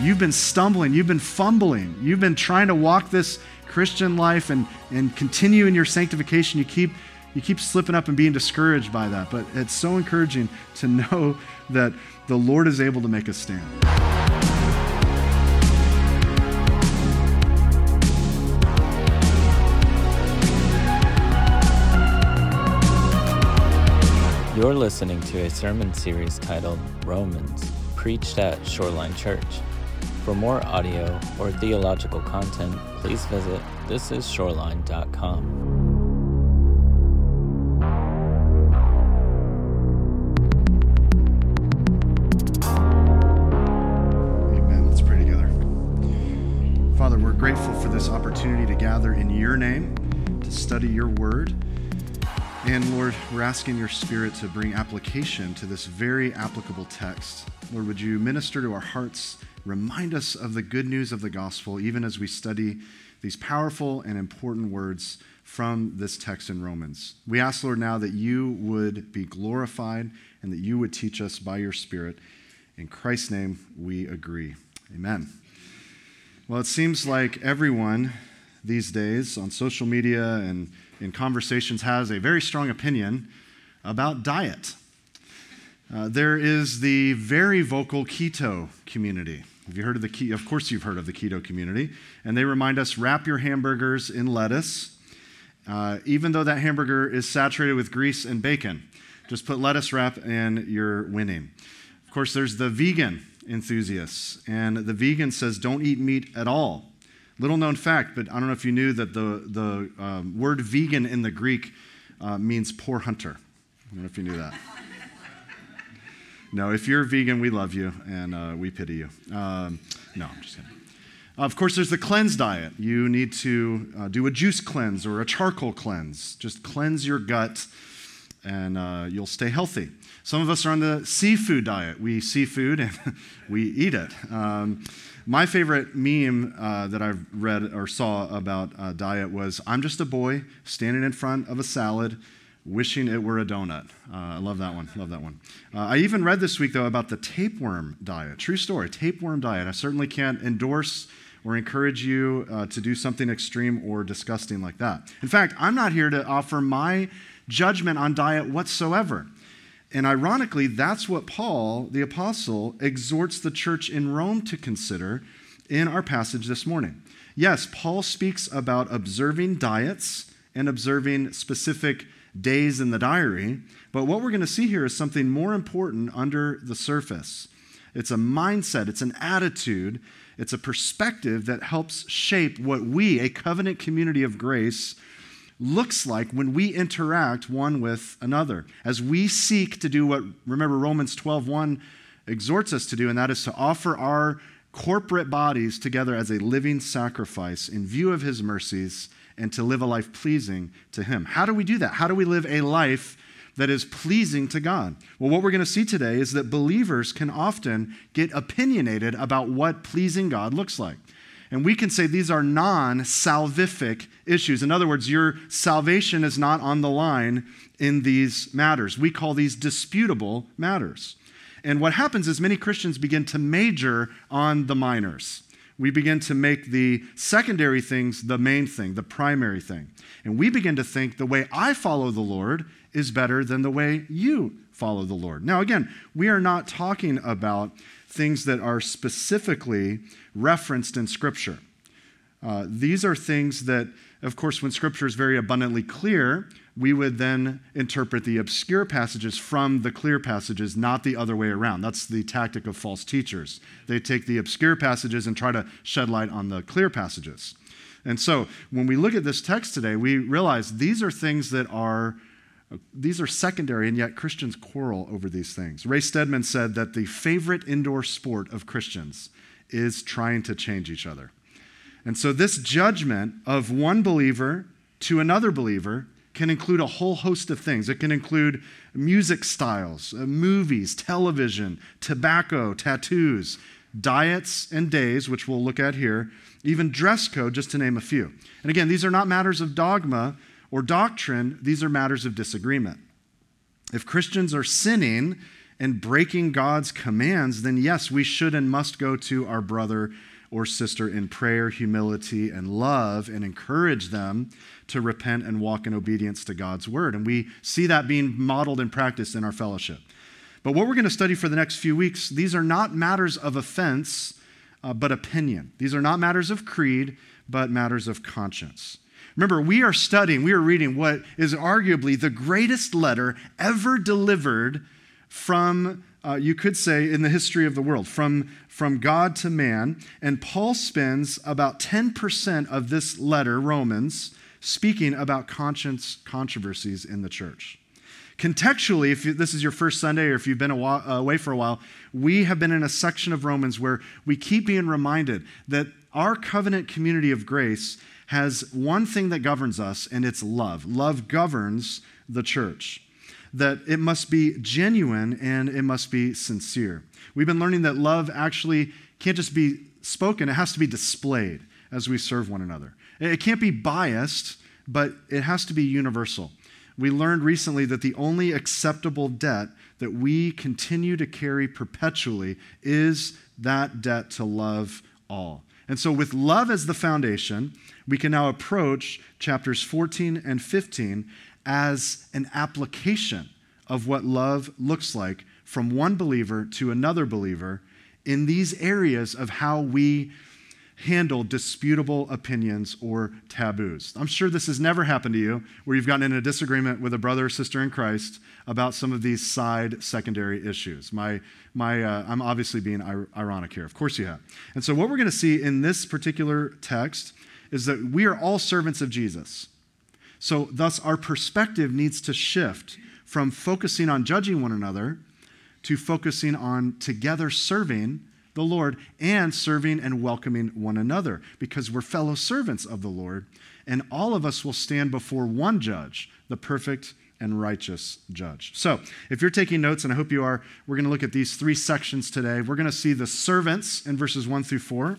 you've been stumbling, you've been fumbling, you've been trying to walk this Christian life and, and continue in your sanctification, you keep you keep slipping up and being discouraged by that. But it's so encouraging to know that the Lord is able to make us stand. You're listening to a sermon series titled Romans, preached at Shoreline Church. For more audio or theological content, please visit thisisshoreline.com. Amen. Let's pray together. Father, we're grateful for this opportunity to gather in your name, to study your word. And Lord, we're asking your spirit to bring application to this very applicable text. Lord, would you minister to our hearts, remind us of the good news of the gospel, even as we study these powerful and important words from this text in Romans. We ask, Lord, now that you would be glorified and that you would teach us by your Spirit. In Christ's name, we agree. Amen. Well, it seems like everyone these days on social media and in conversations has a very strong opinion about diet. Uh, there is the very vocal keto community. Have you heard of the keto? Of course, you've heard of the keto community. And they remind us wrap your hamburgers in lettuce, uh, even though that hamburger is saturated with grease and bacon. Just put lettuce wrap and you're winning. Of course, there's the vegan enthusiasts. And the vegan says, don't eat meat at all. Little known fact, but I don't know if you knew that the, the um, word vegan in the Greek uh, means poor hunter. I don't know if you knew that. No, if you're vegan, we love you and uh, we pity you. Um, no, I'm just kidding. Of course, there's the cleanse diet. You need to uh, do a juice cleanse or a charcoal cleanse. Just cleanse your gut and uh, you'll stay healthy. Some of us are on the seafood diet. We see food and we eat it. Um, my favorite meme uh, that I've read or saw about uh, diet was I'm just a boy standing in front of a salad wishing it were a donut. Uh, I love that one. Love that one. Uh, I even read this week, though, about the tapeworm diet. True story, tapeworm diet. I certainly can't endorse or encourage you uh, to do something extreme or disgusting like that. In fact, I'm not here to offer my judgment on diet whatsoever. And ironically, that's what Paul, the apostle, exhorts the church in Rome to consider in our passage this morning. Yes, Paul speaks about observing diets and observing specific days in the diary, but what we're going to see here is something more important under the surface. It's a mindset, it's an attitude, it's a perspective that helps shape what we, a covenant community of grace, looks like when we interact one with another. As we seek to do what, remember, Romans 12 exhorts us to do, and that is to offer our corporate bodies together as a living sacrifice in view of his mercies and to live a life pleasing to him. How do we do that? How do we live a life that is pleasing to God? Well, what we're going to see today is that believers can often get opinionated about what pleasing God looks like. And we can say these are non salvific issues. In other words, your salvation is not on the line in these matters. We call these disputable matters. And what happens is many Christians begin to major on the minors. We begin to make the secondary things the main thing, the primary thing. And we begin to think the way I follow the Lord is better than the way you follow the Lord. Now, again, we are not talking about things that are specifically referenced in Scripture. Uh, these are things that, of course, when Scripture is very abundantly clear, we would then interpret the obscure passages from the clear passages, not the other way around. That's the tactic of false teachers. They take the obscure passages and try to shed light on the clear passages. And so when we look at this text today, we realize these are things that are these are secondary, and yet Christians quarrel over these things. Ray Stedman said that the favorite indoor sport of Christians is trying to change each other. And so, this judgment of one believer to another believer can include a whole host of things. It can include music styles, uh, movies, television, tobacco, tattoos, diets and days, which we'll look at here, even dress code, just to name a few. And again, these are not matters of dogma, or doctrine, these are matters of disagreement. If Christians are sinning and breaking God's commands, then yes, we should and must go to our brother or sister in prayer, humility, and love and encourage them to repent and walk in obedience to God's word. And we see that being modeled and practiced in our fellowship. But what we're going to study for the next few weeks, these are not matters of offense, uh, but opinion. These are not matters of creed, but matters of conscience. Remember, we are studying, we are reading what is arguably the greatest letter ever delivered from, uh, you could say, in the history of the world, from, from God to man. And Paul spends about 10% of this letter, Romans, speaking about conscience controversies in the church. Contextually, if this is your first Sunday or if you've been away for a while, we have been in a section of Romans where we keep being reminded that our covenant community of grace has one thing that governs us, and it's love. Love governs the church that it must be genuine and it must be sincere. We've been learning that love actually can't just be spoken, it has to be displayed as we serve one another. It can't be biased, but it has to be universal. We learned recently that the only acceptable debt that we continue to carry perpetually is that debt to love all. And so, with love as the foundation, we can now approach chapters 14 and 15 as an application of what love looks like from one believer to another believer in these areas of how we handle disputable opinions or taboos. I'm sure this has never happened to you where you've gotten in a disagreement with a brother or sister in Christ about some of these side secondary issues. My, my, uh, I'm obviously being ironic here. Of course you have. And so, what we're going to see in this particular text is that we are all servants of Jesus. So, thus, our perspective needs to shift from focusing on judging one another to focusing on together serving the Lord and serving and welcoming one another because we're fellow servants of the Lord. And all of us will stand before one judge, the perfect and righteous judge. So, if you're taking notes, and I hope you are, we're going to look at these three sections today. We're going to see the servants in verses 1 through 4.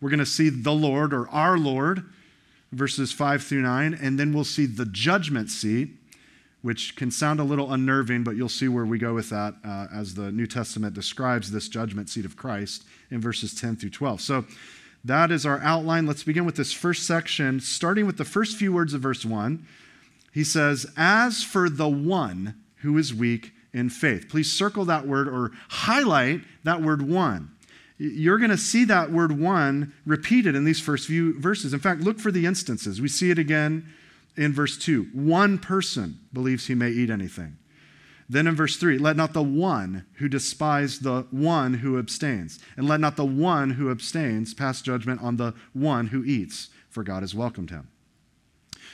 We're going to see the Lord or our Lord verses 5 through 9, and then we'll see the judgment seat, which can sound a little unnerving, but you'll see where we go with that uh, as the New Testament describes this judgment seat of Christ in verses 10 through 12. So that is our outline. Let's begin with this first section, starting with the first few words of verse 1. He says, As for the one who is weak in faith. Please circle that word or highlight that word one you're going to see that word one repeated in these first few verses. In fact, look for the instances. We see it again in verse 2. One person believes he may eat anything. Then in verse 3, let not the one who despise the one who abstains, and let not the one who abstains pass judgment on the one who eats, for God has welcomed him.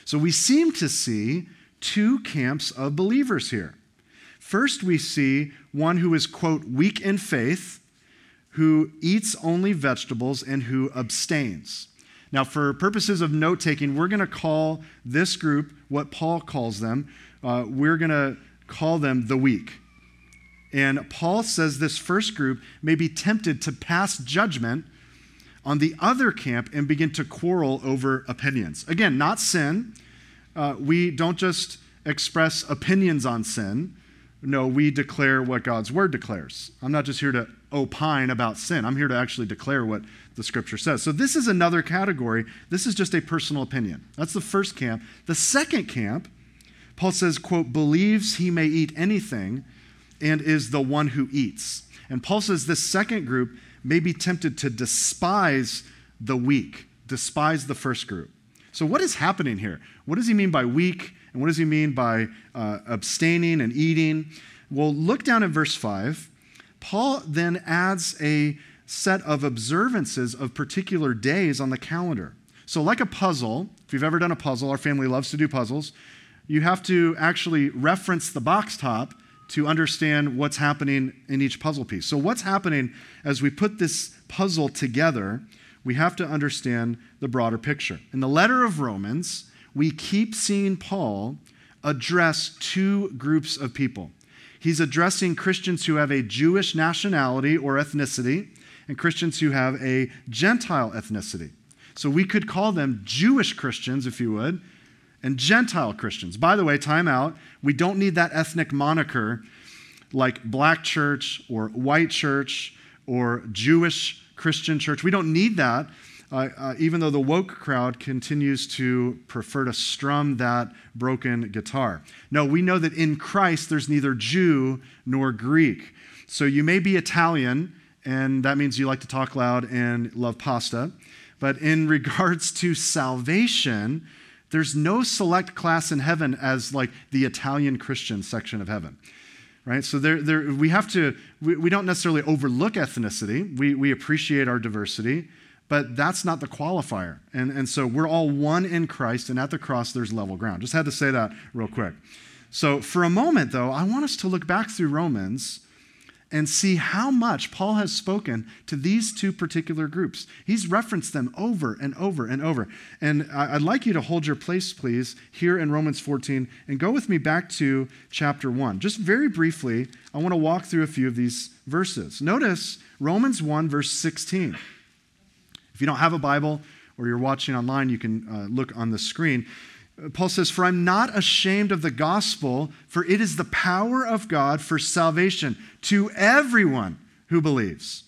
So we seem to see two camps of believers here. First, we see one who is, quote, weak in faith who eats only vegetables and who abstains. Now, for purposes of note taking, we're going to call this group what Paul calls them. Uh, we're going to call them the weak. And Paul says this first group may be tempted to pass judgment on the other camp and begin to quarrel over opinions. Again, not sin. Uh, we don't just express opinions on sin. No, we declare what God's word declares. I'm not just here to opine about sin. I'm here to actually declare what the scripture says. So this is another category. This is just a personal opinion. That's the first camp. The second camp, Paul says, quote, believes he may eat anything and is the one who eats. And Paul says this second group may be tempted to despise the weak, despise the first group. So what is happening here? What does he mean by weak? And what does he mean by uh, abstaining and eating? Well, look down at verse 5. Paul then adds a set of observances of particular days on the calendar. So, like a puzzle, if you've ever done a puzzle, our family loves to do puzzles, you have to actually reference the box top to understand what's happening in each puzzle piece. So, what's happening as we put this puzzle together, we have to understand the broader picture. In the letter of Romans, we keep seeing Paul address two groups of people he's addressing Christians who have a Jewish nationality or ethnicity and Christians who have a Gentile ethnicity. So we could call them Jewish Christians, if you would, and Gentile Christians. By the way, time out. We don't need that ethnic moniker like black church or white church or Jewish Christian church. We don't need that, uh, even though the woke crowd continues to prefer to strum that broken guitar. No, we know that in Christ there's neither Jew nor Greek. So you may be Italian, and that means you like to talk loud and love pasta. But in regards to salvation, there's no select class in heaven as like the Italian Christian section of heaven. Right? So there, there, we have to, we, we don't necessarily overlook ethnicity. We, we appreciate our diversity, but that's not the qualifier. And, and so we're all one in Christ, and at the cross, there's level ground. Just had to say that real quick. So for a moment, though, I want us to look back through Romans and see how much Paul has spoken to these two particular groups. He's referenced them over and over and over. And I'd like you to hold your place, please, here in Romans 14 and go with me back to chapter 1. Just very briefly, I want to walk through a few of these verses. Notice Romans 1, verse 16. If you don't have a Bible or you're watching online, you can uh, look on the screen. Paul says, For I'm not ashamed of the gospel, for it is the power of God for salvation to everyone who believes.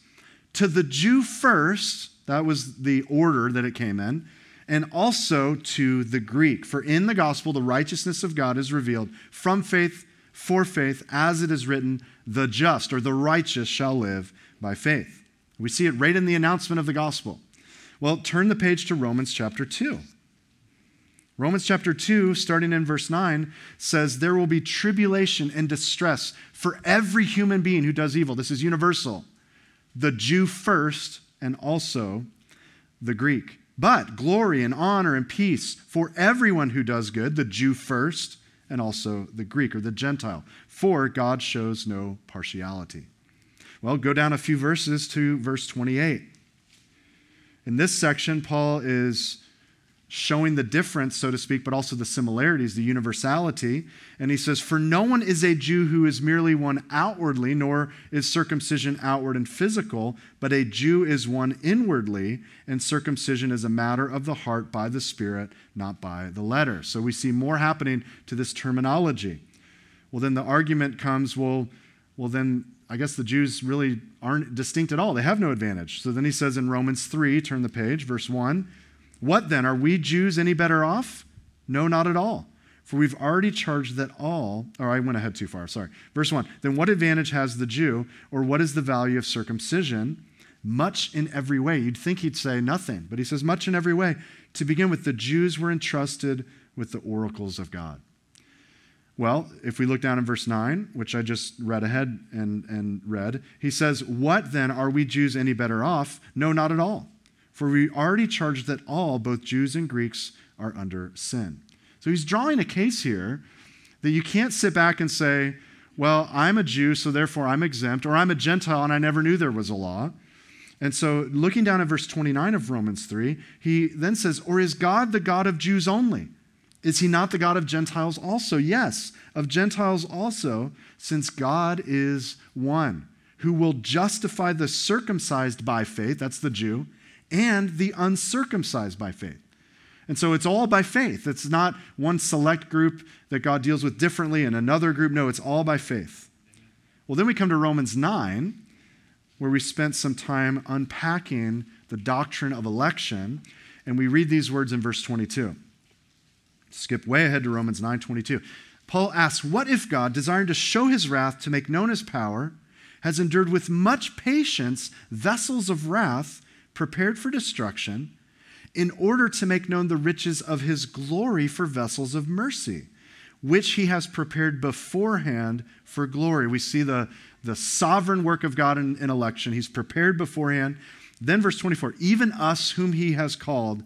To the Jew first, that was the order that it came in, and also to the Greek. For in the gospel, the righteousness of God is revealed from faith for faith, as it is written, the just or the righteous shall live by faith. We see it right in the announcement of the gospel. Well, turn the page to Romans chapter 2. Romans chapter 2, starting in verse 9, says, There will be tribulation and distress for every human being who does evil. This is universal. The Jew first, and also the Greek. But glory and honor and peace for everyone who does good, the Jew first, and also the Greek or the Gentile. For God shows no partiality. Well, go down a few verses to verse 28. In this section, Paul is showing the difference, so to speak, but also the similarities, the universality. And he says, For no one is a Jew who is merely one outwardly, nor is circumcision outward and physical, but a Jew is one inwardly, and circumcision is a matter of the heart by the Spirit, not by the letter. So we see more happening to this terminology. Well, then the argument comes, well, well, then I guess the Jews really aren't distinct at all. They have no advantage. So then he says in Romans 3, turn the page, verse 1. What then? Are we Jews any better off? No, not at all. For we've already charged that all, or I went ahead too far, sorry. Verse 1 Then what advantage has the Jew, or what is the value of circumcision? Much in every way. You'd think he'd say nothing, but he says, much in every way. To begin with, the Jews were entrusted with the oracles of God. Well, if we look down in verse 9, which I just read ahead and, and read, he says, What then? Are we Jews any better off? No, not at all. For we already charged that all, both Jews and Greeks, are under sin. So he's drawing a case here that you can't sit back and say, well, I'm a Jew, so therefore I'm exempt, or I'm a Gentile and I never knew there was a law. And so, looking down at verse 29 of Romans 3, he then says, Or is God the God of Jews only? Is he not the God of Gentiles also? Yes, of Gentiles also, since God is one, who will justify the circumcised by faith, that's the Jew, and the uncircumcised by faith. And so it's all by faith. It's not one select group that God deals with differently and another group. No, it's all by faith. Well, then we come to Romans 9, where we spent some time unpacking the doctrine of election, and we read these words in verse 22. Skip way ahead to Romans 9 22. Paul asks, What if God, desiring to show his wrath to make known his power, has endured with much patience vessels of wrath prepared for destruction, in order to make known the riches of his glory for vessels of mercy, which he has prepared beforehand for glory. We see the, the sovereign work of God in, in election. He's prepared beforehand. Then, verse 24 even us whom he has called,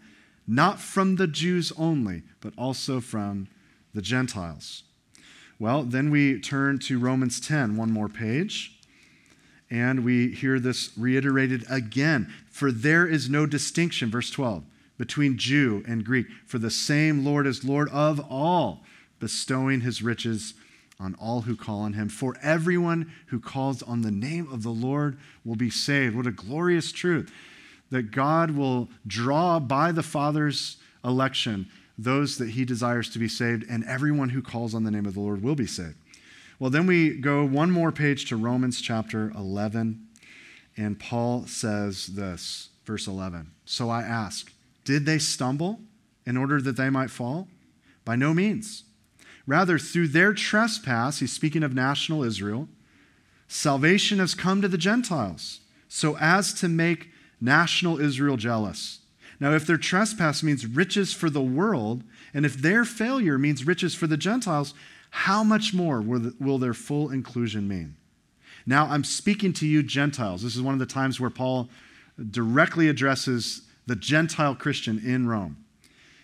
not from the Jews only, but also from the Gentiles. Well, then we turn to Romans 10, one more page. And we hear this reiterated again. For there is no distinction, verse 12, between Jew and Greek. For the same Lord is Lord of all, bestowing his riches on all who call on him. For everyone who calls on the name of the Lord will be saved. What a glorious truth that God will draw by the Father's election those that he desires to be saved, and everyone who calls on the name of the Lord will be saved. Well, then we go one more page to Romans chapter 11, and Paul says this, verse 11. So I ask, did they stumble in order that they might fall? By no means. Rather, through their trespass, he's speaking of national Israel, salvation has come to the Gentiles, so as to make national Israel jealous. Now, if their trespass means riches for the world, and if their failure means riches for the Gentiles, how much more will their full inclusion mean? Now, I'm speaking to you, Gentiles. This is one of the times where Paul directly addresses the Gentile Christian in Rome.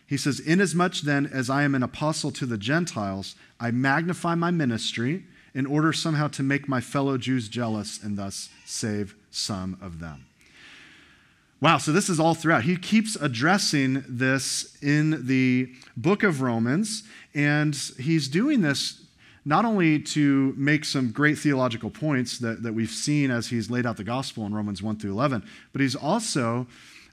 He says, Inasmuch then as I am an apostle to the Gentiles, I magnify my ministry in order somehow to make my fellow Jews jealous and thus save some of them. Wow, so this is all throughout. He keeps addressing this in the book of Romans, and he's doing this not only to make some great theological points that, that we've seen as he's laid out the gospel in Romans 1 through 11, but he's also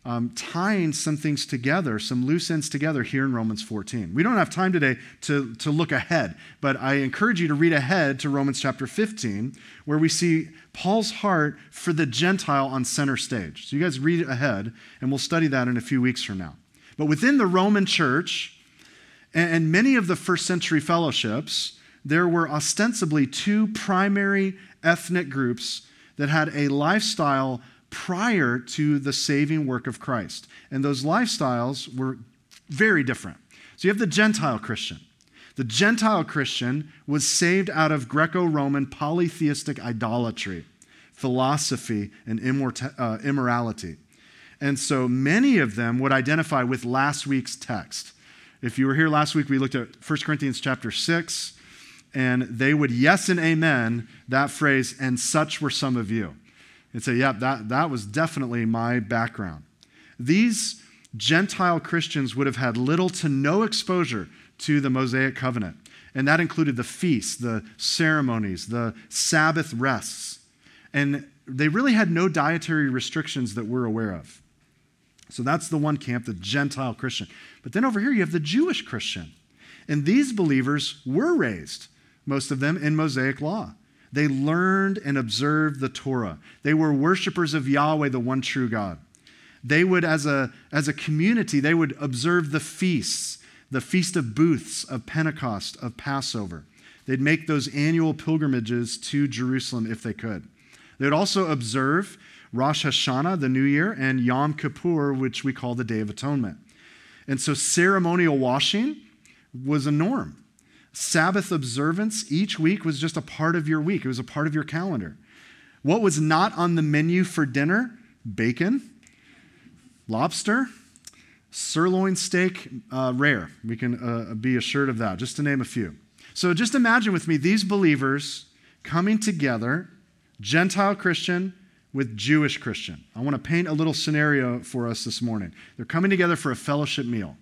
um, tying some things together, some loose ends together here in Romans 14. We don't have time today to, to look ahead, but I encourage you to read ahead to Romans chapter 15, where we see Paul's heart for the Gentile on center stage. So you guys read ahead, and we'll study that in a few weeks from now. But within the Roman church and many of the first century fellowships, there were ostensibly two primary ethnic groups that had a lifestyle prior to the saving work of Christ. And those lifestyles were very different. So you have the Gentile Christian. The Gentile Christian was saved out of Greco Roman polytheistic idolatry, philosophy, and uh, immorality. And so many of them would identify with last week's text. If you were here last week, we looked at 1 Corinthians chapter 6, and they would yes and amen that phrase, and such were some of you and say, yeah, that, that was definitely my background. These Gentile Christians would have had little to no exposure to the Mosaic covenant. And that included the feasts, the ceremonies, the Sabbath rests. And they really had no dietary restrictions that we're aware of. So that's the one camp, the Gentile Christian. But then over here, you have the Jewish Christian. And these believers were raised, most of them, in Mosaic law. They learned and observed the Torah. They were worshipers of Yahweh, the one true God. They would, as a, as a community, they would observe the feasts, the Feast of Booths, of Pentecost, of Passover. They'd make those annual pilgrimages to Jerusalem if they could. They would also observe Rosh Hashanah, the New Year, and Yom Kippur, which we call the Day of Atonement. And so ceremonial washing was a norm. Sabbath observance each week was just a part of your week, it was a part of your calendar. What was not on the menu for dinner? Bacon, lobster, sirloin steak, uh, rare. We can uh, be assured of that, just to name a few. So just imagine with me these believers coming together, Gentile Christian with Jewish Christian. I want to paint a little scenario for us this morning. They're coming together for a fellowship meal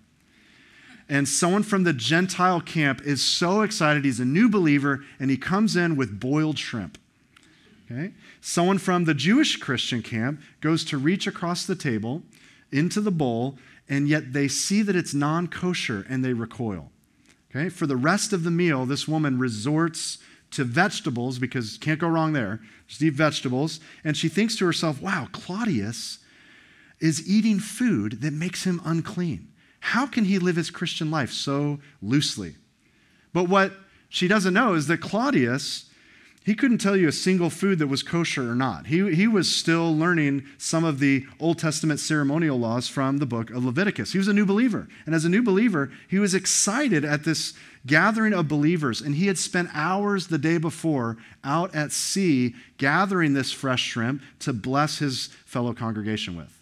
and someone from the Gentile camp is so excited. He's a new believer, and he comes in with boiled shrimp. Okay? Someone from the Jewish Christian camp goes to reach across the table into the bowl, and yet they see that it's non kosher and they recoil. Okay? For the rest of the meal, this woman resorts to vegetables because can't go wrong there. Just eat vegetables. And she thinks to herself, wow, Claudius is eating food that makes him unclean. How can he live his Christian life so loosely? But what she doesn't know is that Claudius, he couldn't tell you a single food that was kosher or not. He, he was still learning some of the Old Testament ceremonial laws from the book of Leviticus. He was a new believer. And as a new believer, he was excited at this gathering of believers. And he had spent hours the day before out at sea gathering this fresh shrimp to bless his fellow congregation with.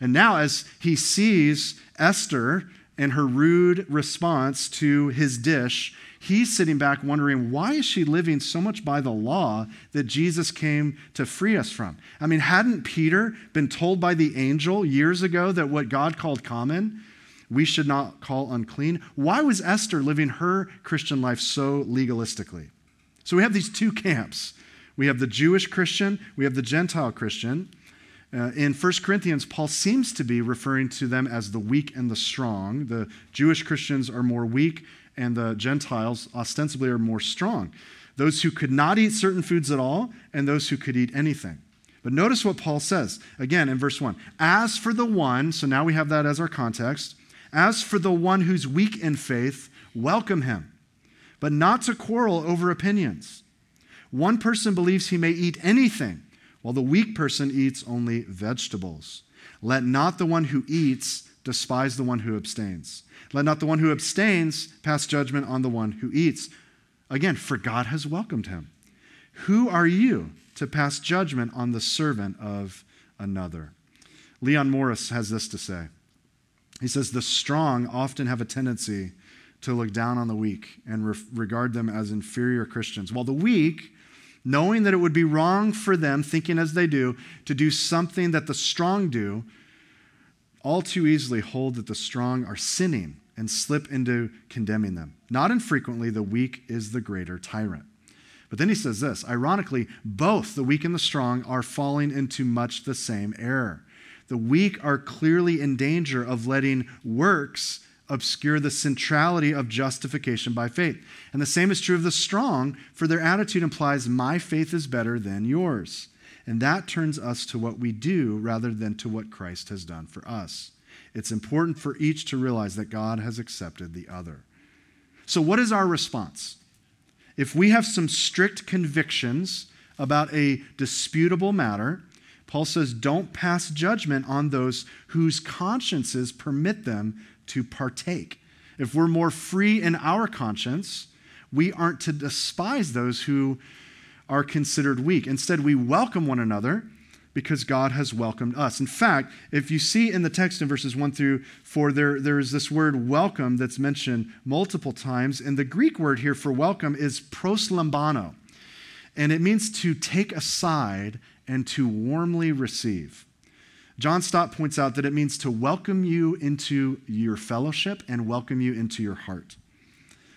And now, as he sees Esther and her rude response to his dish, he's sitting back wondering why is she living so much by the law that Jesus came to free us from? I mean, hadn't Peter been told by the angel years ago that what God called common, we should not call unclean? Why was Esther living her Christian life so legalistically? So we have these two camps. We have the Jewish Christian, we have the Gentile Christian. Uh, in 1 Corinthians, Paul seems to be referring to them as the weak and the strong. The Jewish Christians are more weak, and the Gentiles ostensibly are more strong. those who could not eat certain foods at all, and those who could eat anything. But notice what Paul says again in verse 1. As for the one, so now we have that as our context, as for the one who's weak in faith, welcome him, but not to quarrel over opinions. One person believes he may eat anything, while the weak person eats only vegetables. Let not the one who eats despise the one who abstains. Let not the one who abstains pass judgment on the one who eats. Again, for God has welcomed him. Who are you to pass judgment on the servant of another? Leon Morris has this to say. He says, The strong often have a tendency to look down on the weak and re- regard them as inferior Christians, while the weak, knowing that it would be wrong for them, thinking as they do, to do something that the strong do, all too easily hold that the strong are sinning and slip into condemning them. Not infrequently, the weak is the greater tyrant. But then he says this ironically, both the weak and the strong are falling into much the same error. The weak are clearly in danger of letting works obscure the centrality of justification by faith. And the same is true of the strong, for their attitude implies, My faith is better than yours. And that turns us to what we do rather than to what Christ has done for us. It's important for each to realize that God has accepted the other. So, what is our response? If we have some strict convictions about a disputable matter, Paul says, don't pass judgment on those whose consciences permit them to partake. If we're more free in our conscience, we aren't to despise those who are considered weak. Instead, we welcome one another because God has welcomed us. In fact, if you see in the text in verses 1 through 4, there, there is this word welcome that's mentioned multiple times. And the Greek word here for welcome is proslambano. And it means to take aside and to warmly receive. John Stott points out that it means to welcome you into your fellowship and welcome you into your heart.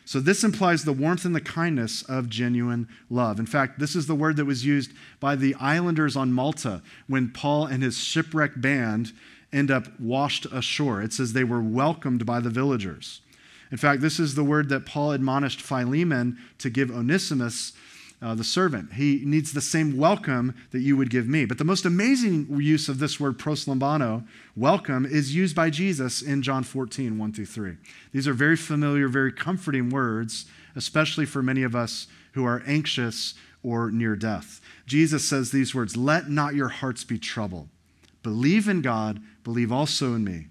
So, this implies the warmth and the kindness of genuine love. In fact, this is the word that was used by the islanders on Malta when Paul and his shipwrecked band end up washed ashore. It says they were welcomed by the villagers. In fact, this is the word that Paul admonished Philemon to give Onesimus uh, the servant. He needs the same welcome that you would give me. But the most amazing use of this word proslambano, welcome, is used by Jesus in John 14, 1 through 3. These are very familiar, very comforting words, especially for many of us who are anxious or near death. Jesus says these words Let not your hearts be troubled. Believe in God, believe also in me.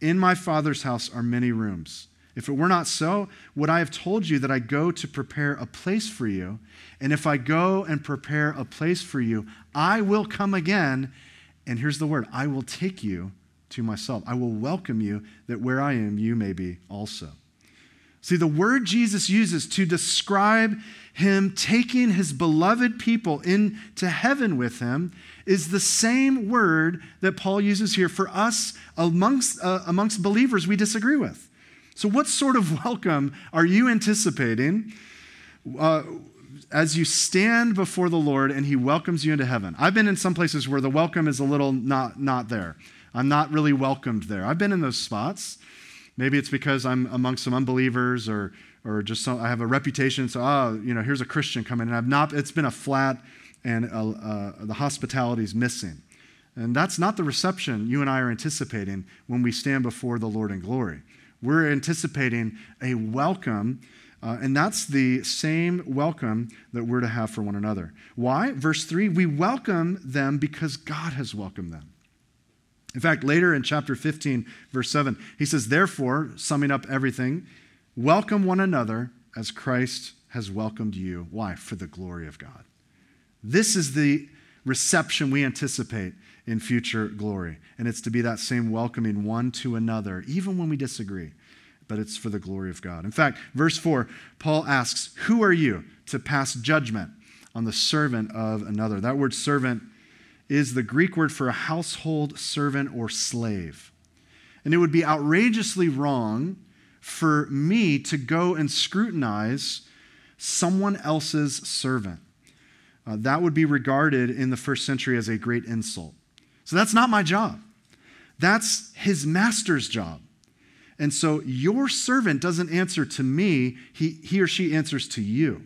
In my Father's house are many rooms. If it were not so, would I have told you that I go to prepare a place for you? And if I go and prepare a place for you, I will come again. And here's the word I will take you to myself. I will welcome you, that where I am, you may be also. See, the word Jesus uses to describe him taking his beloved people into heaven with him is the same word that Paul uses here for us amongst, uh, amongst believers we disagree with. So, what sort of welcome are you anticipating uh, as you stand before the Lord and He welcomes you into heaven? I've been in some places where the welcome is a little not, not there. I'm not really welcomed there. I've been in those spots. Maybe it's because I'm among some unbelievers or, or just some, I have a reputation. So, oh, you know, here's a Christian coming. And I've not, it's been a flat and uh, uh, the hospitality is missing. And that's not the reception you and I are anticipating when we stand before the Lord in glory. We're anticipating a welcome, uh, and that's the same welcome that we're to have for one another. Why? Verse 3 we welcome them because God has welcomed them. In fact, later in chapter 15, verse 7, he says, Therefore, summing up everything, welcome one another as Christ has welcomed you. Why? For the glory of God. This is the reception we anticipate in future glory. And it's to be that same welcoming one to another, even when we disagree. But it's for the glory of God. In fact, verse 4, Paul asks, Who are you to pass judgment on the servant of another? That word servant is the Greek word for a household servant or slave. And it would be outrageously wrong for me to go and scrutinize someone else's servant. Uh, that would be regarded in the first century as a great insult. So that's not my job. That's his master's job. And so your servant doesn't answer to me, he, he or she answers to you.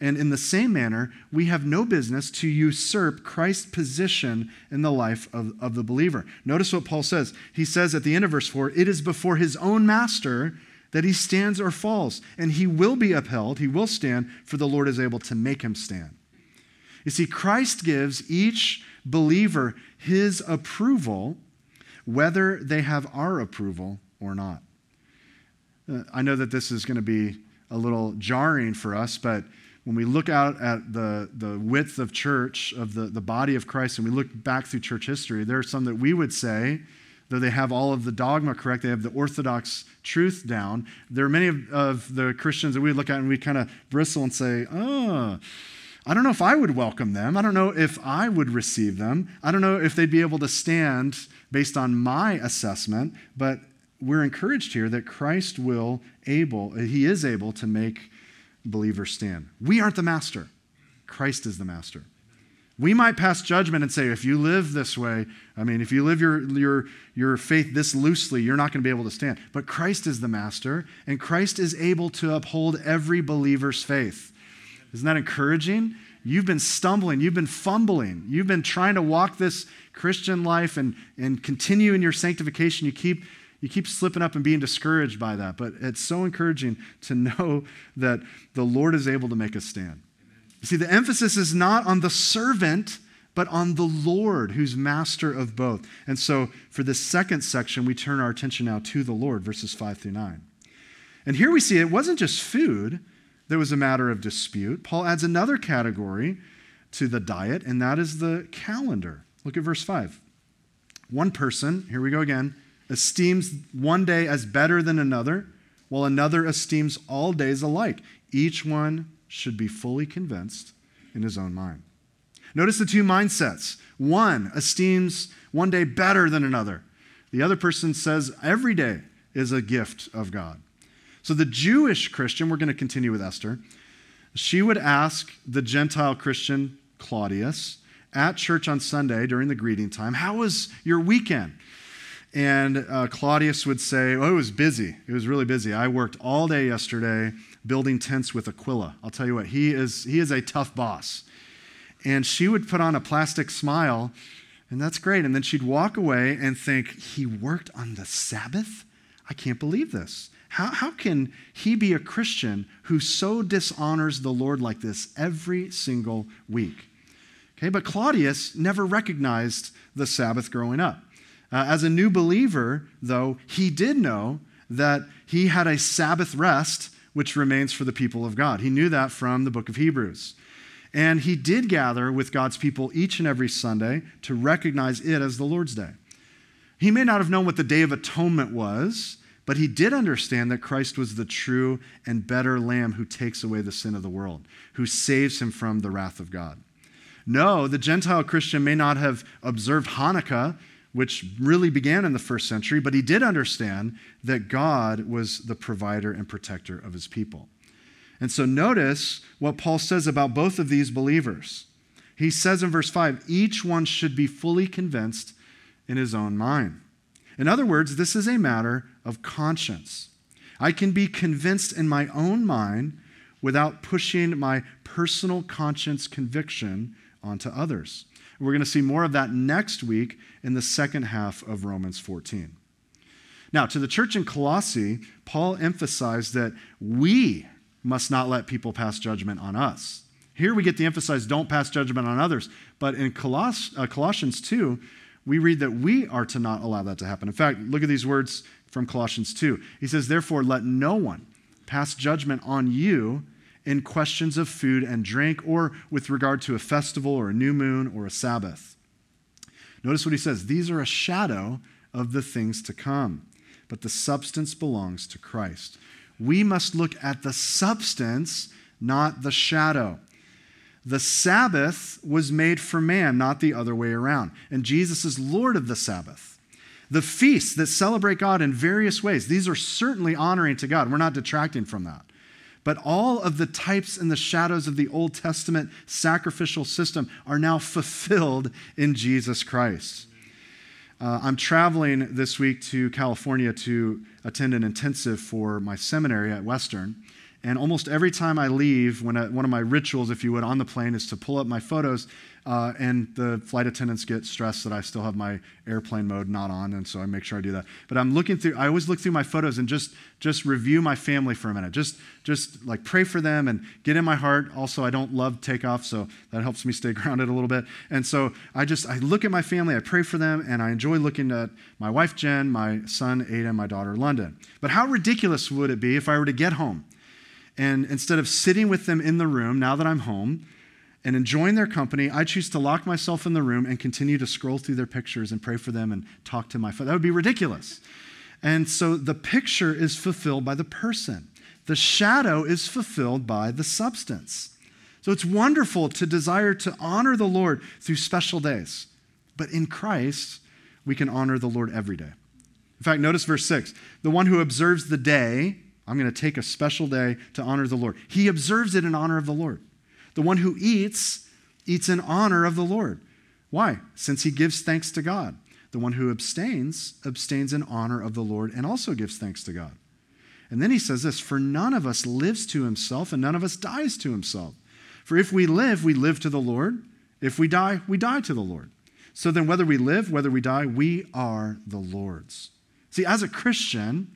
And in the same manner, we have no business to usurp Christ's position in the life of, of the believer. Notice what Paul says. He says at the end of verse 4 it is before his own master that he stands or falls, and he will be upheld, he will stand, for the Lord is able to make him stand. You see, Christ gives each believer his approval, whether they have our approval or not. Uh, I know that this is going to be a little jarring for us, but when we look out at the, the width of church, of the, the body of Christ, and we look back through church history, there are some that we would say, though they have all of the dogma correct, they have the orthodox truth down. There are many of, of the Christians that we look at and we kind of bristle and say, oh, I don't know if I would welcome them. I don't know if I would receive them. I don't know if they'd be able to stand based on my assessment, but we're encouraged here that Christ will able, he is able to make believers stand. We aren't the master, Christ is the master. We might pass judgment and say, if you live this way, I mean, if you live your, your, your faith this loosely, you're not going to be able to stand. But Christ is the master, and Christ is able to uphold every believer's faith. Isn't that encouraging? You've been stumbling, you've been fumbling, you've been trying to walk this Christian life and, and continue in your sanctification. You keep you keep slipping up and being discouraged by that. But it's so encouraging to know that the Lord is able to make us stand. You see, the emphasis is not on the servant, but on the Lord, who's master of both. And so for this second section, we turn our attention now to the Lord, verses 5 through 9. And here we see it wasn't just food that was a matter of dispute. Paul adds another category to the diet, and that is the calendar. Look at verse 5. One person, here we go again, esteems one day as better than another, while another esteems all days alike. Each one should be fully convinced in his own mind. Notice the two mindsets. One esteems one day better than another. The other person says every day is a gift of God. So the Jewish Christian, we're going to continue with Esther, she would ask the Gentile Christian Claudius at church on Sunday during the greeting time, How was your weekend? And uh, Claudius would say, Oh, it was busy. It was really busy. I worked all day yesterday building tents with Aquila. I'll tell you what, he is, he is a tough boss. And she would put on a plastic smile, and that's great. And then she'd walk away and think, He worked on the Sabbath? I can't believe this. How, how can he be a Christian who so dishonors the Lord like this every single week? Okay, but Claudius never recognized the Sabbath growing up. Uh, as a new believer, though, he did know that he had a Sabbath rest which remains for the people of God. He knew that from the book of Hebrews. And he did gather with God's people each and every Sunday to recognize it as the Lord's Day. He may not have known what the Day of Atonement was, but he did understand that Christ was the true and better Lamb who takes away the sin of the world, who saves him from the wrath of God. No, the Gentile Christian may not have observed Hanukkah which really began in the first century, but he did understand that God was the provider and protector of his people. And so notice what Paul says about both of these believers. He says in verse 5 each one should be fully convinced in his own mind. In other words, this is a matter of conscience. I can be convinced in my own mind without pushing my personal conscience conviction onto others. We're going to see more of that next week in the second half of Romans 14. Now, to the church in Colossae, Paul emphasized that we must not let people pass judgment on us. Here we get the emphasize don't pass judgment on others. But in Coloss- uh, Colossians 2, we read that we are to not allow that to happen. In fact, look at these words from Colossians 2. He says, Therefore, let no one pass judgment on you in questions of food and drink or with regard to a festival or a new moon or a Sabbath. Notice what he says these are a shadow of the things to come, but the substance belongs to Christ. We must look at the substance, not the shadow. The Sabbath was made for man, not the other way around. And Jesus is Lord of the Sabbath. The feasts that celebrate God in various ways, these are certainly honoring to God. We're not detracting from that. But all of the types and the shadows of the Old Testament sacrificial system are now fulfilled in Jesus Christ. Uh, I'm traveling this week to California to attend an intensive for my seminary at Western. And almost every time I leave, when I, one of my rituals, if you would, on the plane is to pull up my photos. Uh, and the flight attendants get stressed that I still have my airplane mode not on, and so I make sure I do that. But I'm looking through. I always look through my photos and just just review my family for a minute. Just just like pray for them and get in my heart. Also, I don't love takeoff, so that helps me stay grounded a little bit. And so I just I look at my family, I pray for them, and I enjoy looking at my wife Jen, my son Aiden, my daughter London. But how ridiculous would it be if I were to get home? And instead of sitting with them in the room, now that I'm home, and enjoying their company, I choose to lock myself in the room and continue to scroll through their pictures and pray for them and talk to my father. That would be ridiculous. And so the picture is fulfilled by the person, the shadow is fulfilled by the substance. So it's wonderful to desire to honor the Lord through special days. But in Christ, we can honor the Lord every day. In fact, notice verse 6 the one who observes the day I'm going to take a special day to honor the Lord. He observes it in honor of the Lord. The one who eats, eats in honor of the Lord. Why? Since he gives thanks to God. The one who abstains, abstains in honor of the Lord and also gives thanks to God. And then he says this For none of us lives to himself, and none of us dies to himself. For if we live, we live to the Lord. If we die, we die to the Lord. So then, whether we live, whether we die, we are the Lord's. See, as a Christian,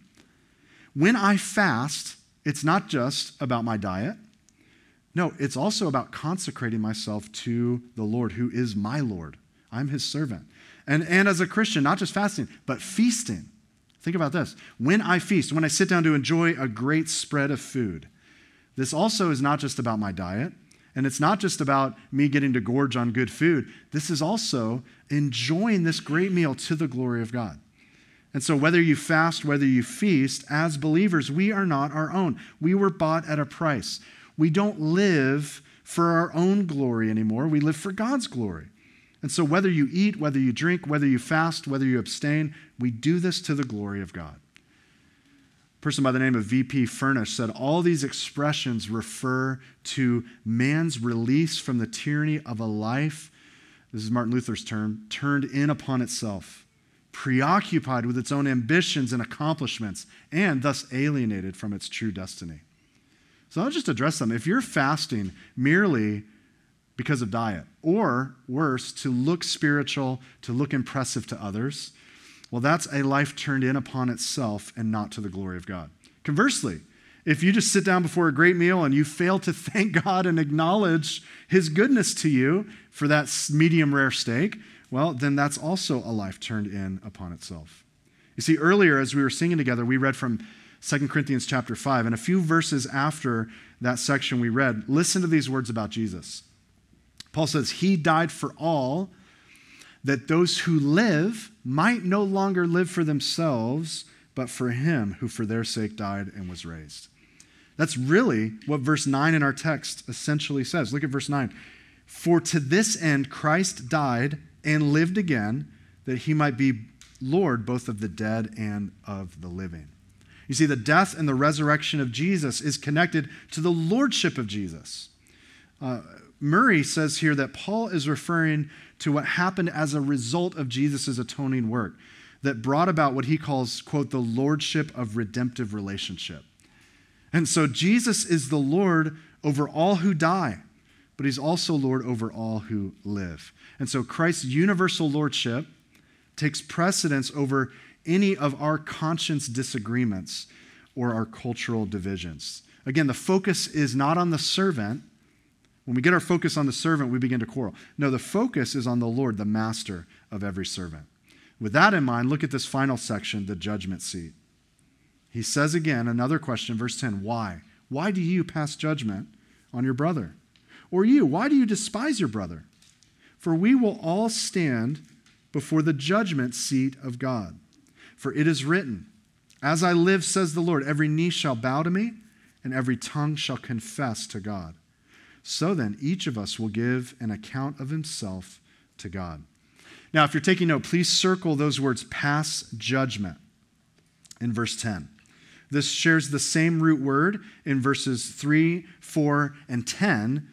when I fast, it's not just about my diet. No, it's also about consecrating myself to the Lord, who is my Lord. I'm his servant. And, and as a Christian, not just fasting, but feasting. Think about this. When I feast, when I sit down to enjoy a great spread of food, this also is not just about my diet, and it's not just about me getting to gorge on good food. This is also enjoying this great meal to the glory of God. And so, whether you fast, whether you feast, as believers, we are not our own. We were bought at a price. We don't live for our own glory anymore, we live for God's glory. And so, whether you eat, whether you drink, whether you fast, whether you abstain, we do this to the glory of God. A person by the name of V.P. Furnish said all these expressions refer to man's release from the tyranny of a life, this is Martin Luther's term, turned in upon itself preoccupied with its own ambitions and accomplishments, and thus alienated from its true destiny. So I'll just address them. If you're fasting merely because of diet, or worse, to look spiritual, to look impressive to others, well, that's a life turned in upon itself and not to the glory of God. Conversely, if you just sit down before a great meal and you fail to thank God and acknowledge His goodness to you for that medium rare steak, well, then that's also a life turned in upon itself. You see, earlier as we were singing together, we read from 2 Corinthians chapter 5, and a few verses after that section we read, listen to these words about Jesus. Paul says, He died for all, that those who live might no longer live for themselves, but for Him who for their sake died and was raised. That's really what verse 9 in our text essentially says. Look at verse 9. For to this end Christ died and lived again, that he might be Lord both of the dead and of the living. You see, the death and the resurrection of Jesus is connected to the lordship of Jesus. Uh, Murray says here that Paul is referring to what happened as a result of Jesus' atoning work that brought about what he calls, quote, the lordship of redemptive relationship. And so Jesus is the Lord over all who die but he's also Lord over all who live. And so Christ's universal lordship takes precedence over any of our conscience disagreements or our cultural divisions. Again, the focus is not on the servant. When we get our focus on the servant, we begin to quarrel. No, the focus is on the Lord, the master of every servant. With that in mind, look at this final section, the judgment seat. He says again, another question, verse 10 Why? Why do you pass judgment on your brother? Or you, why do you despise your brother? For we will all stand before the judgment seat of God. For it is written, As I live, says the Lord, every knee shall bow to me, and every tongue shall confess to God. So then, each of us will give an account of himself to God. Now, if you're taking note, please circle those words pass judgment in verse 10. This shares the same root word in verses 3, 4, and 10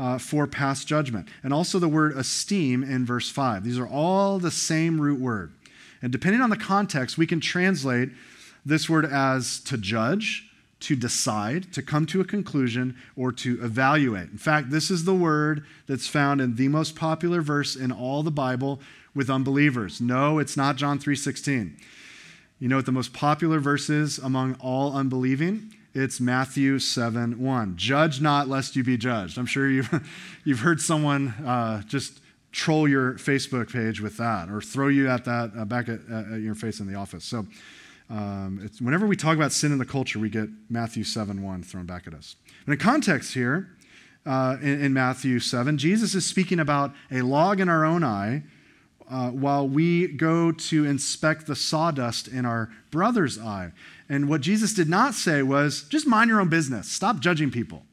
uh, for past judgment. And also the word esteem in verse 5. These are all the same root word. And depending on the context, we can translate this word as to judge, to decide, to come to a conclusion, or to evaluate. In fact, this is the word that's found in the most popular verse in all the Bible with unbelievers. No, it's not John 3:16. You know what the most popular verse is among all unbelieving? It's Matthew 7 1. Judge not lest you be judged. I'm sure you've, you've heard someone uh, just troll your Facebook page with that or throw you at that uh, back at, at, your face in the office. So um, whenever we talk about sin in the culture, we get Matthew 7 1 thrown back at us. But in context here, uh, in, in, Matthew 7, Jesus is speaking about a log in our own eye uh, while we go to inspect the sawdust in our brother's eye. And what Jesus did not say was, just mind your own business, stop judging people.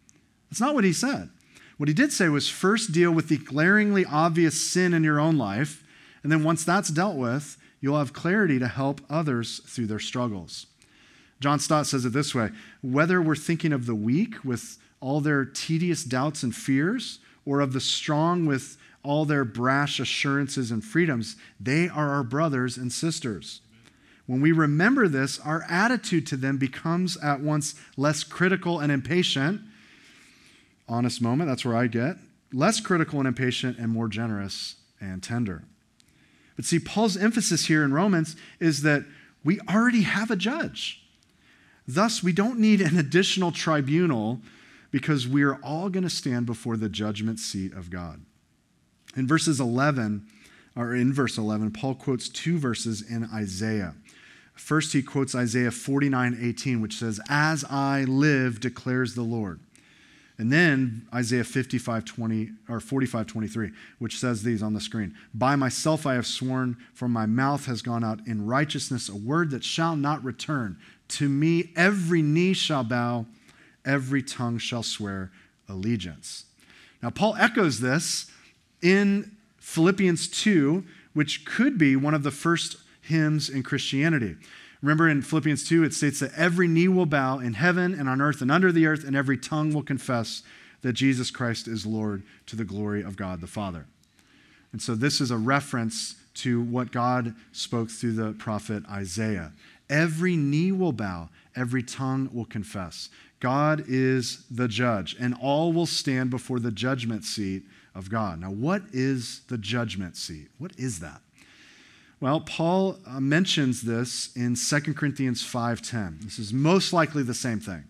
That's not what he said. What he did say was first deal with the glaringly obvious sin in your own life, and then once that's dealt with, you'll have clarity to help others through their struggles. John Stott says it this way whether we're thinking of the weak with all their tedious doubts and fears, or of the strong with all their brash assurances and freedoms, they are our brothers and sisters. When we remember this, our attitude to them becomes at once less critical and impatient. Honest moment, that's where I get. Less critical and impatient and more generous and tender. But see, Paul's emphasis here in Romans is that we already have a judge. Thus, we don't need an additional tribunal because we are all going to stand before the judgment seat of God. In verses 11, or in verse 11, Paul quotes two verses in Isaiah. First, he quotes Isaiah 49 18, which says, As I live, declares the Lord. And then Isaiah 55 20, or 45 23, which says these on the screen By myself I have sworn, for my mouth has gone out in righteousness, a word that shall not return. To me every knee shall bow, every tongue shall swear allegiance. Now, Paul echoes this in Philippians 2, which could be one of the first hymns in Christianity. Remember in Philippians 2, it states that every knee will bow in heaven and on earth and under the earth, and every tongue will confess that Jesus Christ is Lord to the glory of God the Father. And so this is a reference to what God spoke through the prophet Isaiah. Every knee will bow, every tongue will confess. God is the judge, and all will stand before the judgment seat of God. Now, what is the judgment seat? What is that? Well, Paul uh, mentions this in 2 Corinthians 5:10. This is most likely the same thing.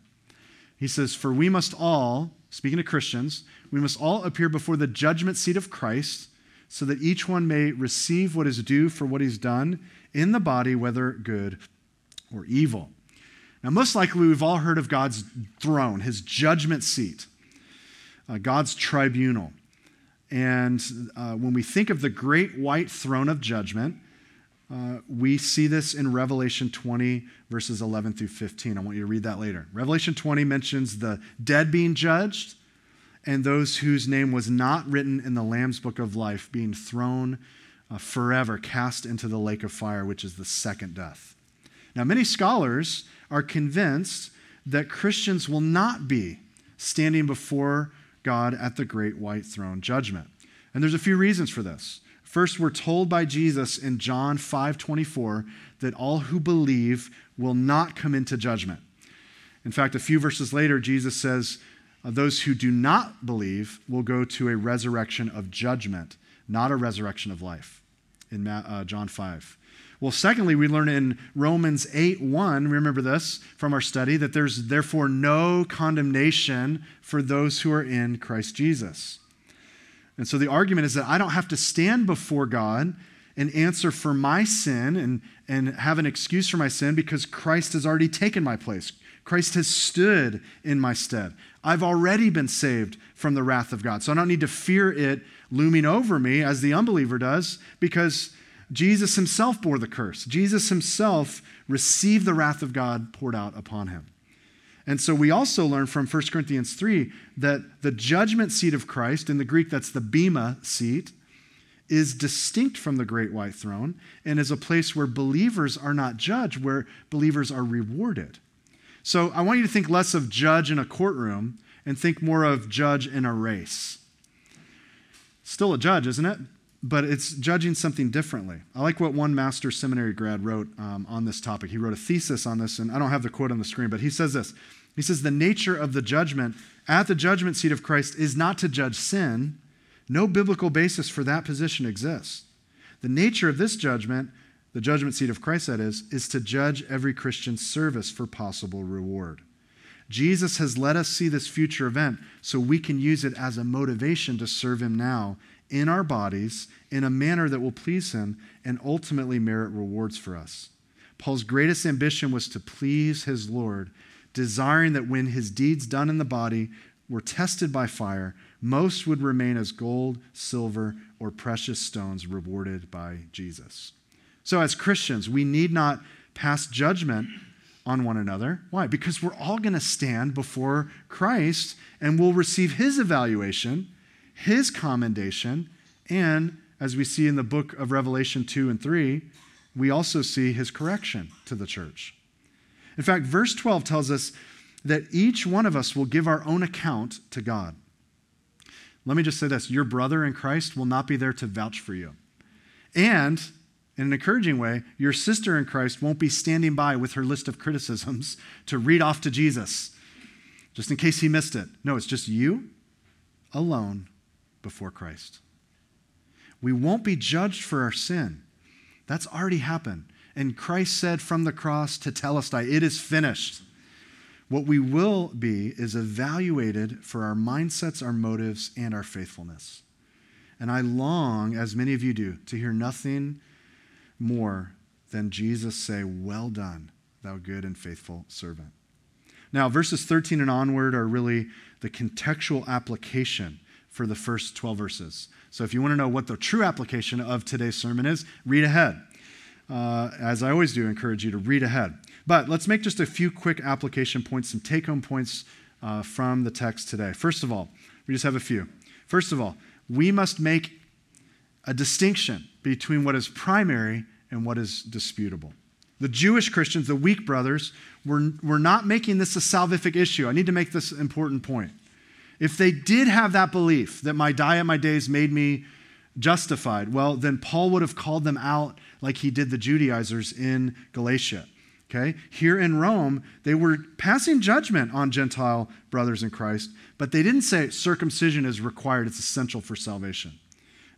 He says, "For we must all, speaking to Christians, we must all appear before the judgment seat of Christ, so that each one may receive what is due for what he's done in the body, whether good or evil." Now, most likely we've all heard of God's throne, his judgment seat, uh, God's tribunal. And uh, when we think of the great white throne of judgment, uh, we see this in Revelation 20, verses 11 through 15. I want you to read that later. Revelation 20 mentions the dead being judged and those whose name was not written in the Lamb's book of life being thrown uh, forever, cast into the lake of fire, which is the second death. Now, many scholars are convinced that Christians will not be standing before God at the great white throne judgment. And there's a few reasons for this. First, we're told by Jesus in John 5:24 that all who believe will not come into judgment. In fact, a few verses later, Jesus says, uh, Those who do not believe will go to a resurrection of judgment, not a resurrection of life, in uh, John 5. Well, secondly, we learn in Romans 8 1, remember this from our study, that there's therefore no condemnation for those who are in Christ Jesus. And so the argument is that I don't have to stand before God and answer for my sin and, and have an excuse for my sin because Christ has already taken my place. Christ has stood in my stead. I've already been saved from the wrath of God. So I don't need to fear it looming over me as the unbeliever does because Jesus himself bore the curse. Jesus himself received the wrath of God poured out upon him. And so we also learn from 1 Corinthians 3 that the judgment seat of Christ, in the Greek that's the Bema seat, is distinct from the great white throne and is a place where believers are not judged, where believers are rewarded. So I want you to think less of judge in a courtroom and think more of judge in a race. Still a judge, isn't it? But it's judging something differently. I like what one master seminary grad wrote um, on this topic. He wrote a thesis on this, and I don't have the quote on the screen, but he says this. He says, The nature of the judgment at the judgment seat of Christ is not to judge sin. No biblical basis for that position exists. The nature of this judgment, the judgment seat of Christ, that is, is to judge every Christian's service for possible reward. Jesus has let us see this future event so we can use it as a motivation to serve Him now in our bodies in a manner that will please Him and ultimately merit rewards for us. Paul's greatest ambition was to please his Lord, desiring that when his deeds done in the body were tested by fire, most would remain as gold, silver, or precious stones rewarded by Jesus. So, as Christians, we need not pass judgment on one another. Why? Because we're all going to stand before Christ and we'll receive his evaluation, his commendation, and as we see in the book of Revelation 2 and 3, we also see his correction to the church. In fact, verse 12 tells us that each one of us will give our own account to God. Let me just say this your brother in Christ will not be there to vouch for you. And in an encouraging way, your sister in Christ won't be standing by with her list of criticisms to read off to Jesus, just in case he missed it. No, it's just you alone before Christ. We won't be judged for our sin. That's already happened. And Christ said from the cross Tetelestai, It is finished. What we will be is evaluated for our mindsets, our motives, and our faithfulness. And I long, as many of you do, to hear nothing more than Jesus say, Well done, thou good and faithful servant. Now, verses 13 and onward are really the contextual application for the first 12 verses. So, if you want to know what the true application of today's sermon is, read ahead. Uh, as I always do, I encourage you to read ahead. But let's make just a few quick application points, some take home points uh, from the text today. First of all, we just have a few. First of all, we must make a distinction between what is primary and what is disputable. The Jewish Christians, the weak brothers, were, were not making this a salvific issue. I need to make this important point. If they did have that belief that my diet, my days made me justified, well, then Paul would have called them out like he did the Judaizers in Galatia. Okay? Here in Rome, they were passing judgment on Gentile brothers in Christ, but they didn't say circumcision is required, it's essential for salvation.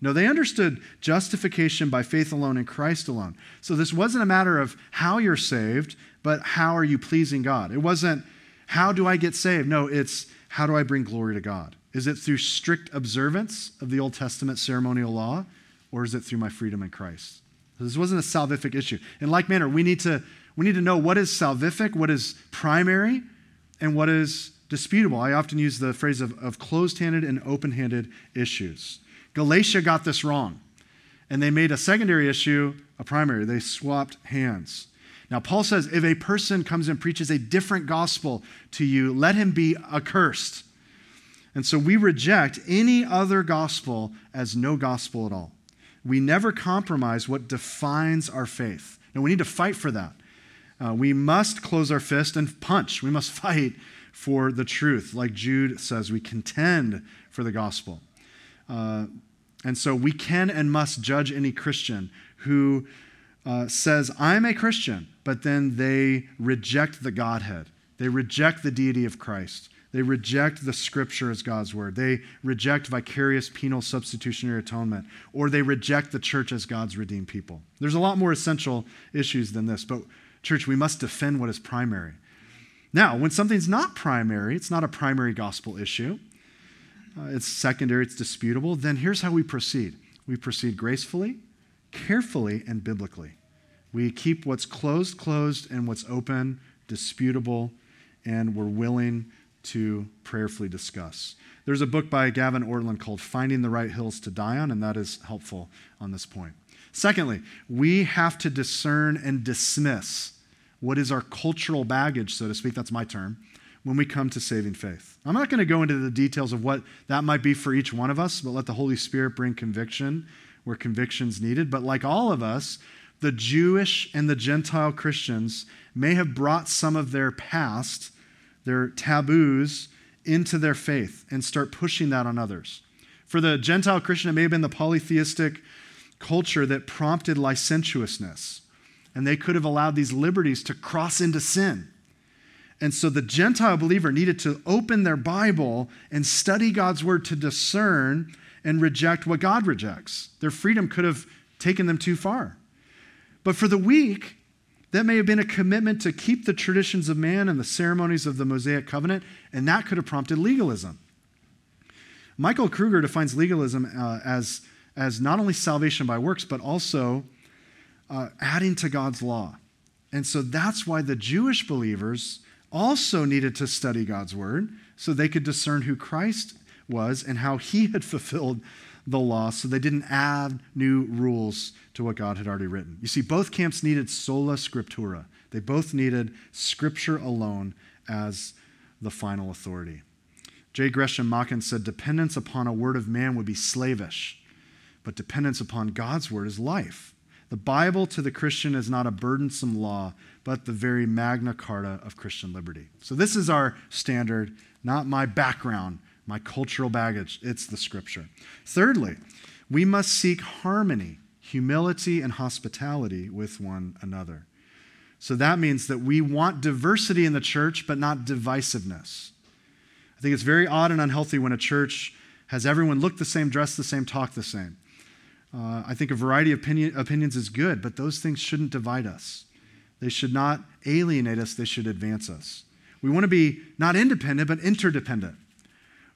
No, they understood justification by faith alone in Christ alone. So this wasn't a matter of how you're saved, but how are you pleasing God? It wasn't how do I get saved? No, it's how do I bring glory to God? Is it through strict observance of the Old Testament ceremonial law, or is it through my freedom in Christ? This wasn't a salvific issue. In like manner, we need to, we need to know what is salvific, what is primary, and what is disputable. I often use the phrase of, of closed handed and open handed issues. Galatia got this wrong, and they made a secondary issue a primary. They swapped hands. Now, Paul says if a person comes and preaches a different gospel to you, let him be accursed. And so we reject any other gospel as no gospel at all. We never compromise what defines our faith. And we need to fight for that. Uh, we must close our fist and punch. We must fight for the truth. Like Jude says, we contend for the gospel. Uh, and so we can and must judge any Christian who uh, says, I'm a Christian, but then they reject the Godhead. They reject the deity of Christ. They reject the scripture as God's word. They reject vicarious penal substitutionary atonement, or they reject the church as God's redeemed people. There's a lot more essential issues than this, but church, we must defend what is primary. Now, when something's not primary, it's not a primary gospel issue, uh, it's secondary, it's disputable, then here's how we proceed we proceed gracefully, carefully, and biblically. We keep what's closed, closed, and what's open, disputable, and we're willing to prayerfully discuss. There's a book by Gavin Ortlund called Finding the Right Hills to Die On, and that is helpful on this point. Secondly, we have to discern and dismiss what is our cultural baggage, so to speak, that's my term, when we come to saving faith. I'm not going to go into the details of what that might be for each one of us, but let the Holy Spirit bring conviction where conviction's needed. But like all of us, the Jewish and the Gentile Christians may have brought some of their past their taboos into their faith and start pushing that on others. For the Gentile Christian, it may have been the polytheistic culture that prompted licentiousness. And they could have allowed these liberties to cross into sin. And so the Gentile believer needed to open their Bible and study God's word to discern and reject what God rejects. Their freedom could have taken them too far. But for the weak, that may have been a commitment to keep the traditions of man and the ceremonies of the Mosaic covenant, and that could have prompted legalism. Michael Kruger defines legalism uh, as, as not only salvation by works, but also uh, adding to God's law. And so that's why the Jewish believers also needed to study God's word so they could discern who Christ was and how he had fulfilled the law so they didn't add new rules to what God had already written. You see, both camps needed sola scriptura, they both needed scripture alone as the final authority. J. Gresham Machen said, Dependence upon a word of man would be slavish, but dependence upon God's word is life. The Bible to the Christian is not a burdensome law, but the very Magna Carta of Christian liberty. So, this is our standard, not my background, my cultural baggage. It's the scripture. Thirdly, we must seek harmony, humility, and hospitality with one another. So, that means that we want diversity in the church, but not divisiveness. I think it's very odd and unhealthy when a church has everyone look the same, dress the same, talk the same. Uh, I think a variety of opinion, opinions is good, but those things shouldn't divide us. They should not alienate us, they should advance us. We want to be not independent, but interdependent.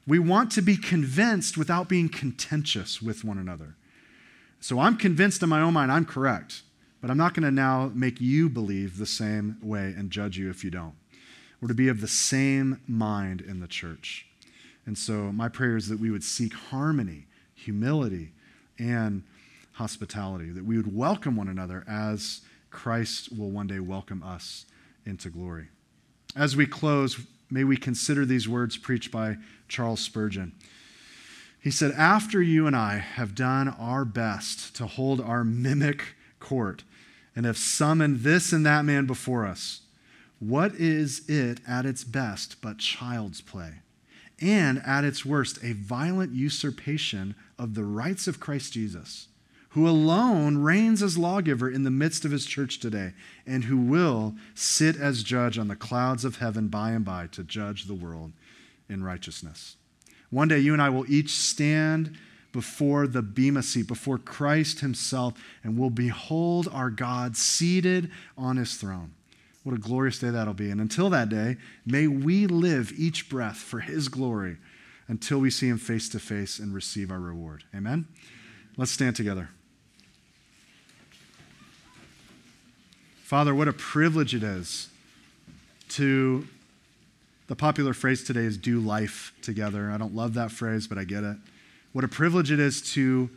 We want to be convinced without being contentious with one another. So I'm convinced in my own mind I'm correct, but I'm not going to now make you believe the same way and judge you if you don't. We're to be of the same mind in the church. And so my prayer is that we would seek harmony, humility, and hospitality, that we would welcome one another as Christ will one day welcome us into glory. As we close, may we consider these words preached by Charles Spurgeon. He said, After you and I have done our best to hold our mimic court and have summoned this and that man before us, what is it at its best but child's play? And at its worst, a violent usurpation of the rights of Christ Jesus, who alone reigns as lawgiver in the midst of his church today, and who will sit as judge on the clouds of heaven by and by to judge the world in righteousness. One day, you and I will each stand before the Bema seat, before Christ himself, and will behold our God seated on his throne. What a glorious day that'll be. And until that day, may we live each breath for his glory until we see him face to face and receive our reward. Amen? Let's stand together. Father, what a privilege it is to, the popular phrase today is do life together. I don't love that phrase, but I get it. What a privilege it is to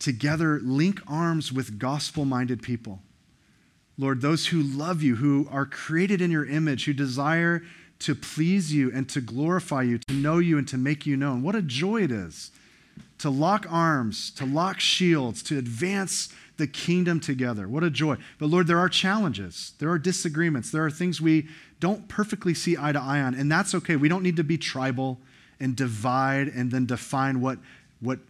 together link arms with gospel minded people. Lord, those who love you, who are created in your image, who desire to please you and to glorify you, to know you and to make you known. What a joy it is to lock arms, to lock shields, to advance the kingdom together. What a joy. But Lord, there are challenges, there are disagreements, there are things we don't perfectly see eye to eye on, and that's okay. We don't need to be tribal and divide and then define what, what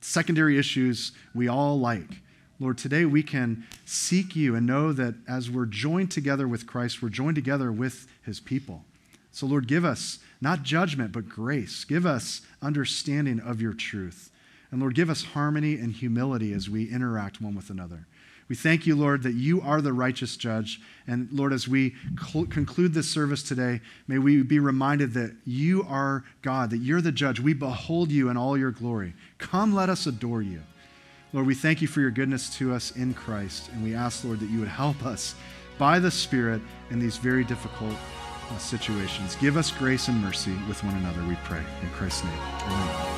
secondary issues we all like. Lord, today we can seek you and know that as we're joined together with Christ, we're joined together with his people. So, Lord, give us not judgment, but grace. Give us understanding of your truth. And Lord, give us harmony and humility as we interact one with another. We thank you, Lord, that you are the righteous judge. And Lord, as we cl- conclude this service today, may we be reminded that you are God, that you're the judge. We behold you in all your glory. Come, let us adore you. Lord, we thank you for your goodness to us in Christ, and we ask, Lord, that you would help us by the Spirit in these very difficult uh, situations. Give us grace and mercy with one another, we pray. In Christ's name, amen.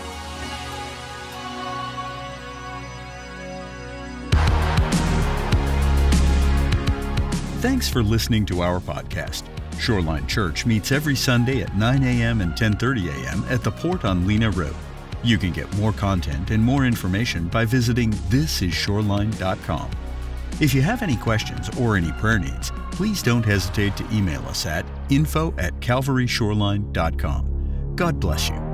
Thanks for listening to our podcast. Shoreline Church meets every Sunday at 9 a.m. and 10:30 a.m. at the Port on Lena Road. You can get more content and more information by visiting thisisshoreline.com. If you have any questions or any prayer needs, please don't hesitate to email us at info at calvaryshoreline.com. God bless you.